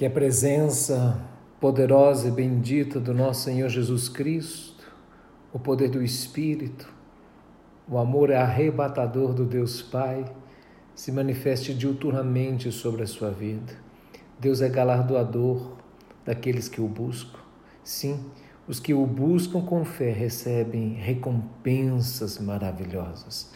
Que a presença poderosa e bendita do nosso Senhor Jesus Cristo, o poder do Espírito, o amor arrebatador do Deus Pai, se manifeste diuturnamente sobre a sua vida. Deus é galardoador daqueles que o buscam. Sim, os que o buscam com fé recebem recompensas maravilhosas.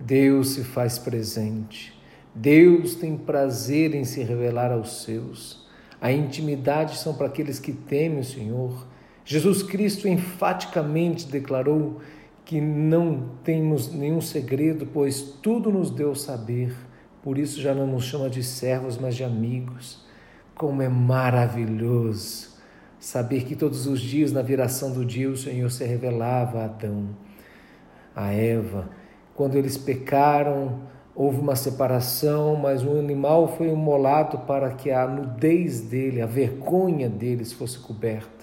Deus se faz presente. Deus tem prazer em se revelar aos seus. A intimidade são para aqueles que temem o Senhor. Jesus Cristo enfaticamente declarou que não temos nenhum segredo, pois tudo nos deu saber. Por isso já não nos chama de servos, mas de amigos. Como é maravilhoso saber que todos os dias, na viração do dia, o Senhor se revelava a Adão, a Eva. Quando eles pecaram, houve uma separação, mas o animal foi imolado para que a nudez dele, a vergonha deles fosse coberta.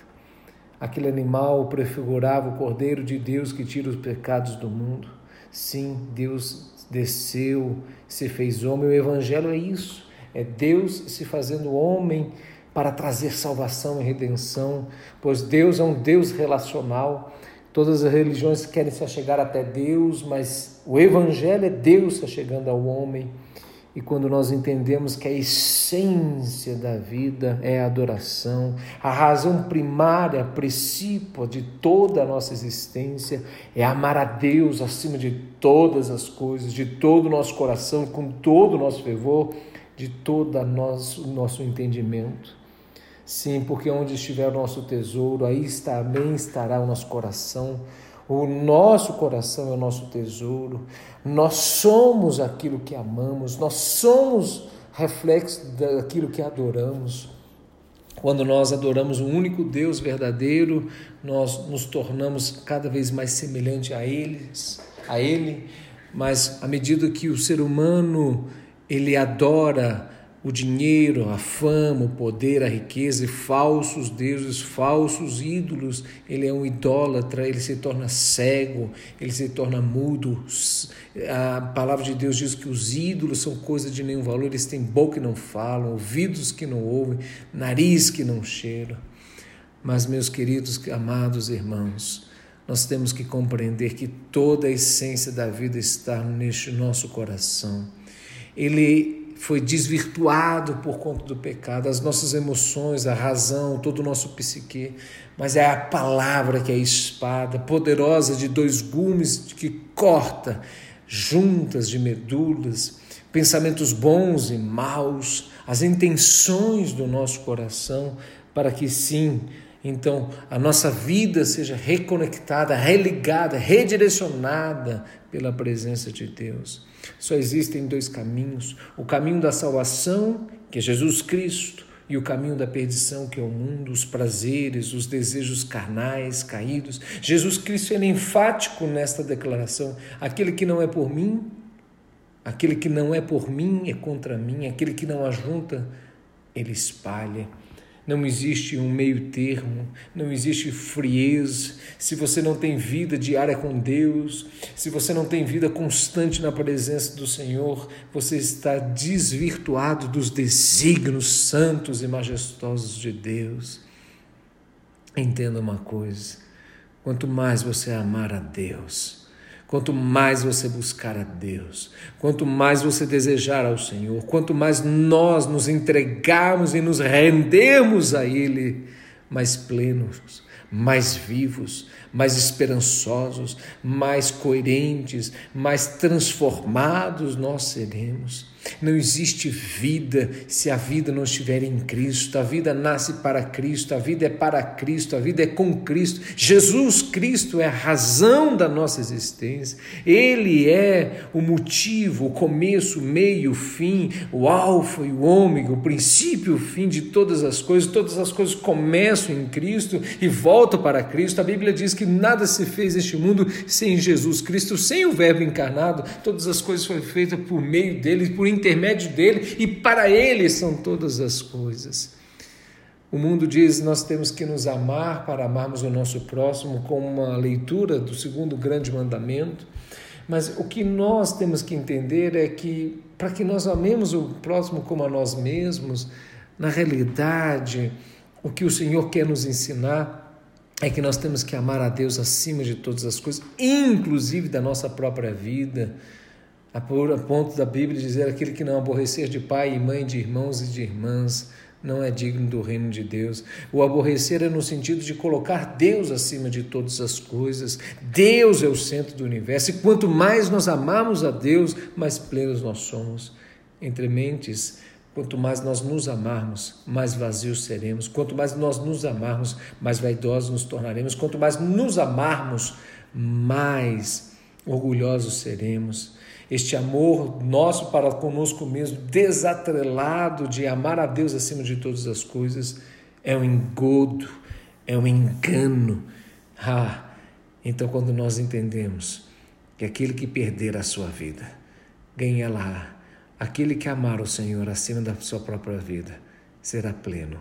Aquele animal prefigurava o Cordeiro de Deus que tira os pecados do mundo. Sim, Deus desceu, se fez homem. O Evangelho é isso: é Deus se fazendo homem para trazer salvação e redenção, pois Deus é um Deus relacional. Todas as religiões querem se achegar até Deus, mas o Evangelho é Deus se chegando ao homem. E quando nós entendemos que a essência da vida é a adoração, a razão primária, princípio de toda a nossa existência é amar a Deus acima de todas as coisas, de todo o nosso coração, com todo o nosso fervor, de todo o nosso, nosso entendimento. Sim, porque onde estiver o nosso tesouro, aí também estará o nosso coração. O nosso coração é o nosso tesouro. Nós somos aquilo que amamos, nós somos reflexo daquilo que adoramos. Quando nós adoramos o único Deus verdadeiro, nós nos tornamos cada vez mais semelhante a eles, a ele, mas à medida que o ser humano ele adora o dinheiro, a fama, o poder, a riqueza falsos deuses, falsos ídolos. Ele é um idólatra, ele se torna cego, ele se torna mudo. A palavra de Deus diz que os ídolos são coisas de nenhum valor, eles têm boca que não falam, ouvidos que não ouvem, nariz que não cheira. Mas, meus queridos, amados irmãos, nós temos que compreender que toda a essência da vida está neste nosso coração. Ele foi desvirtuado por conta do pecado, as nossas emoções, a razão, todo o nosso psique, mas é a palavra que é a espada poderosa de dois gumes que corta juntas de medulas, pensamentos bons e maus, as intenções do nosso coração, para que sim, então a nossa vida seja reconectada, religada, redirecionada pela presença de Deus. Só existem dois caminhos: o caminho da salvação, que é Jesus Cristo, e o caminho da perdição, que é o mundo, os prazeres, os desejos carnais caídos. Jesus Cristo é enfático nesta declaração: aquele que não é por mim, aquele que não é por mim é contra mim, aquele que não ajunta, ele espalha não existe um meio termo, não existe frieza. Se você não tem vida diária com Deus, se você não tem vida constante na presença do Senhor, você está desvirtuado dos desígnios santos e majestosos de Deus. Entenda uma coisa: quanto mais você amar a Deus, Quanto mais você buscar a Deus, quanto mais você desejar ao Senhor, quanto mais nós nos entregarmos e nos rendermos a Ele, mais plenos, mais vivos, mais esperançosos, mais coerentes, mais transformados nós seremos. Não existe vida se a vida não estiver em Cristo. A vida nasce para Cristo, a vida é para Cristo, a vida é com Cristo. Jesus Cristo é a razão da nossa existência. Ele é o motivo, o começo, o meio, o fim, o alfa e o ômega, o princípio e o fim de todas as coisas. Todas as coisas começam em Cristo e voltam para Cristo. A Bíblia diz que nada se fez neste mundo sem Jesus Cristo, sem o Verbo encarnado. Todas as coisas foram feitas por meio dele, por intermédio dele e para ele são todas as coisas. O mundo diz nós temos que nos amar para amarmos o nosso próximo, com uma leitura do segundo grande mandamento. Mas o que nós temos que entender é que para que nós amemos o próximo como a nós mesmos, Na realidade, o que o Senhor quer nos ensinar é que nós temos que amar a Deus acima de todas as coisas, inclusive da nossa própria vida. A ponto da Bíblia dizer aquele que não aborrecer de pai e mãe, de irmãos e de irmãs, não é digno do reino de Deus. O aborrecer é no sentido de colocar Deus acima de todas as coisas. Deus é o centro do universo. E quanto mais nós amamos a Deus, mais plenos nós somos. Entre mentes, quanto mais nós nos amarmos, mais vazios seremos. Quanto mais nós nos amarmos, mais vaidosos nos tornaremos. Quanto mais nos amarmos, mais orgulhosos seremos este amor nosso para conosco mesmo, desatrelado de amar a Deus acima de todas as coisas, é um engodo, é um engano. Ah, então quando nós entendemos que aquele que perder a sua vida, ganha lá, aquele que amar o Senhor acima da sua própria vida, será pleno,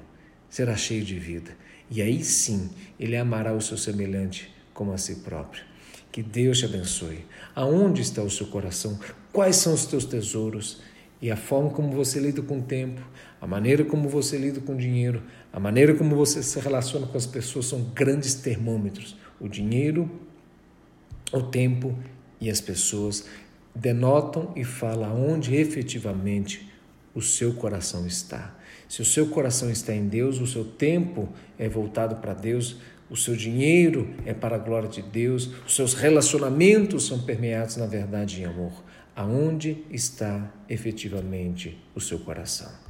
será cheio de vida. E aí sim ele amará o seu semelhante como a si próprio. Que Deus te abençoe. Aonde está o seu coração? Quais são os teus tesouros? E a forma como você lida com o tempo, a maneira como você lida com o dinheiro, a maneira como você se relaciona com as pessoas são grandes termômetros. O dinheiro, o tempo e as pessoas denotam e falam onde efetivamente o seu coração está. Se o seu coração está em Deus, o seu tempo é voltado para Deus, o seu dinheiro é para a glória de Deus, os seus relacionamentos são permeados na verdade em amor. Aonde está efetivamente o seu coração?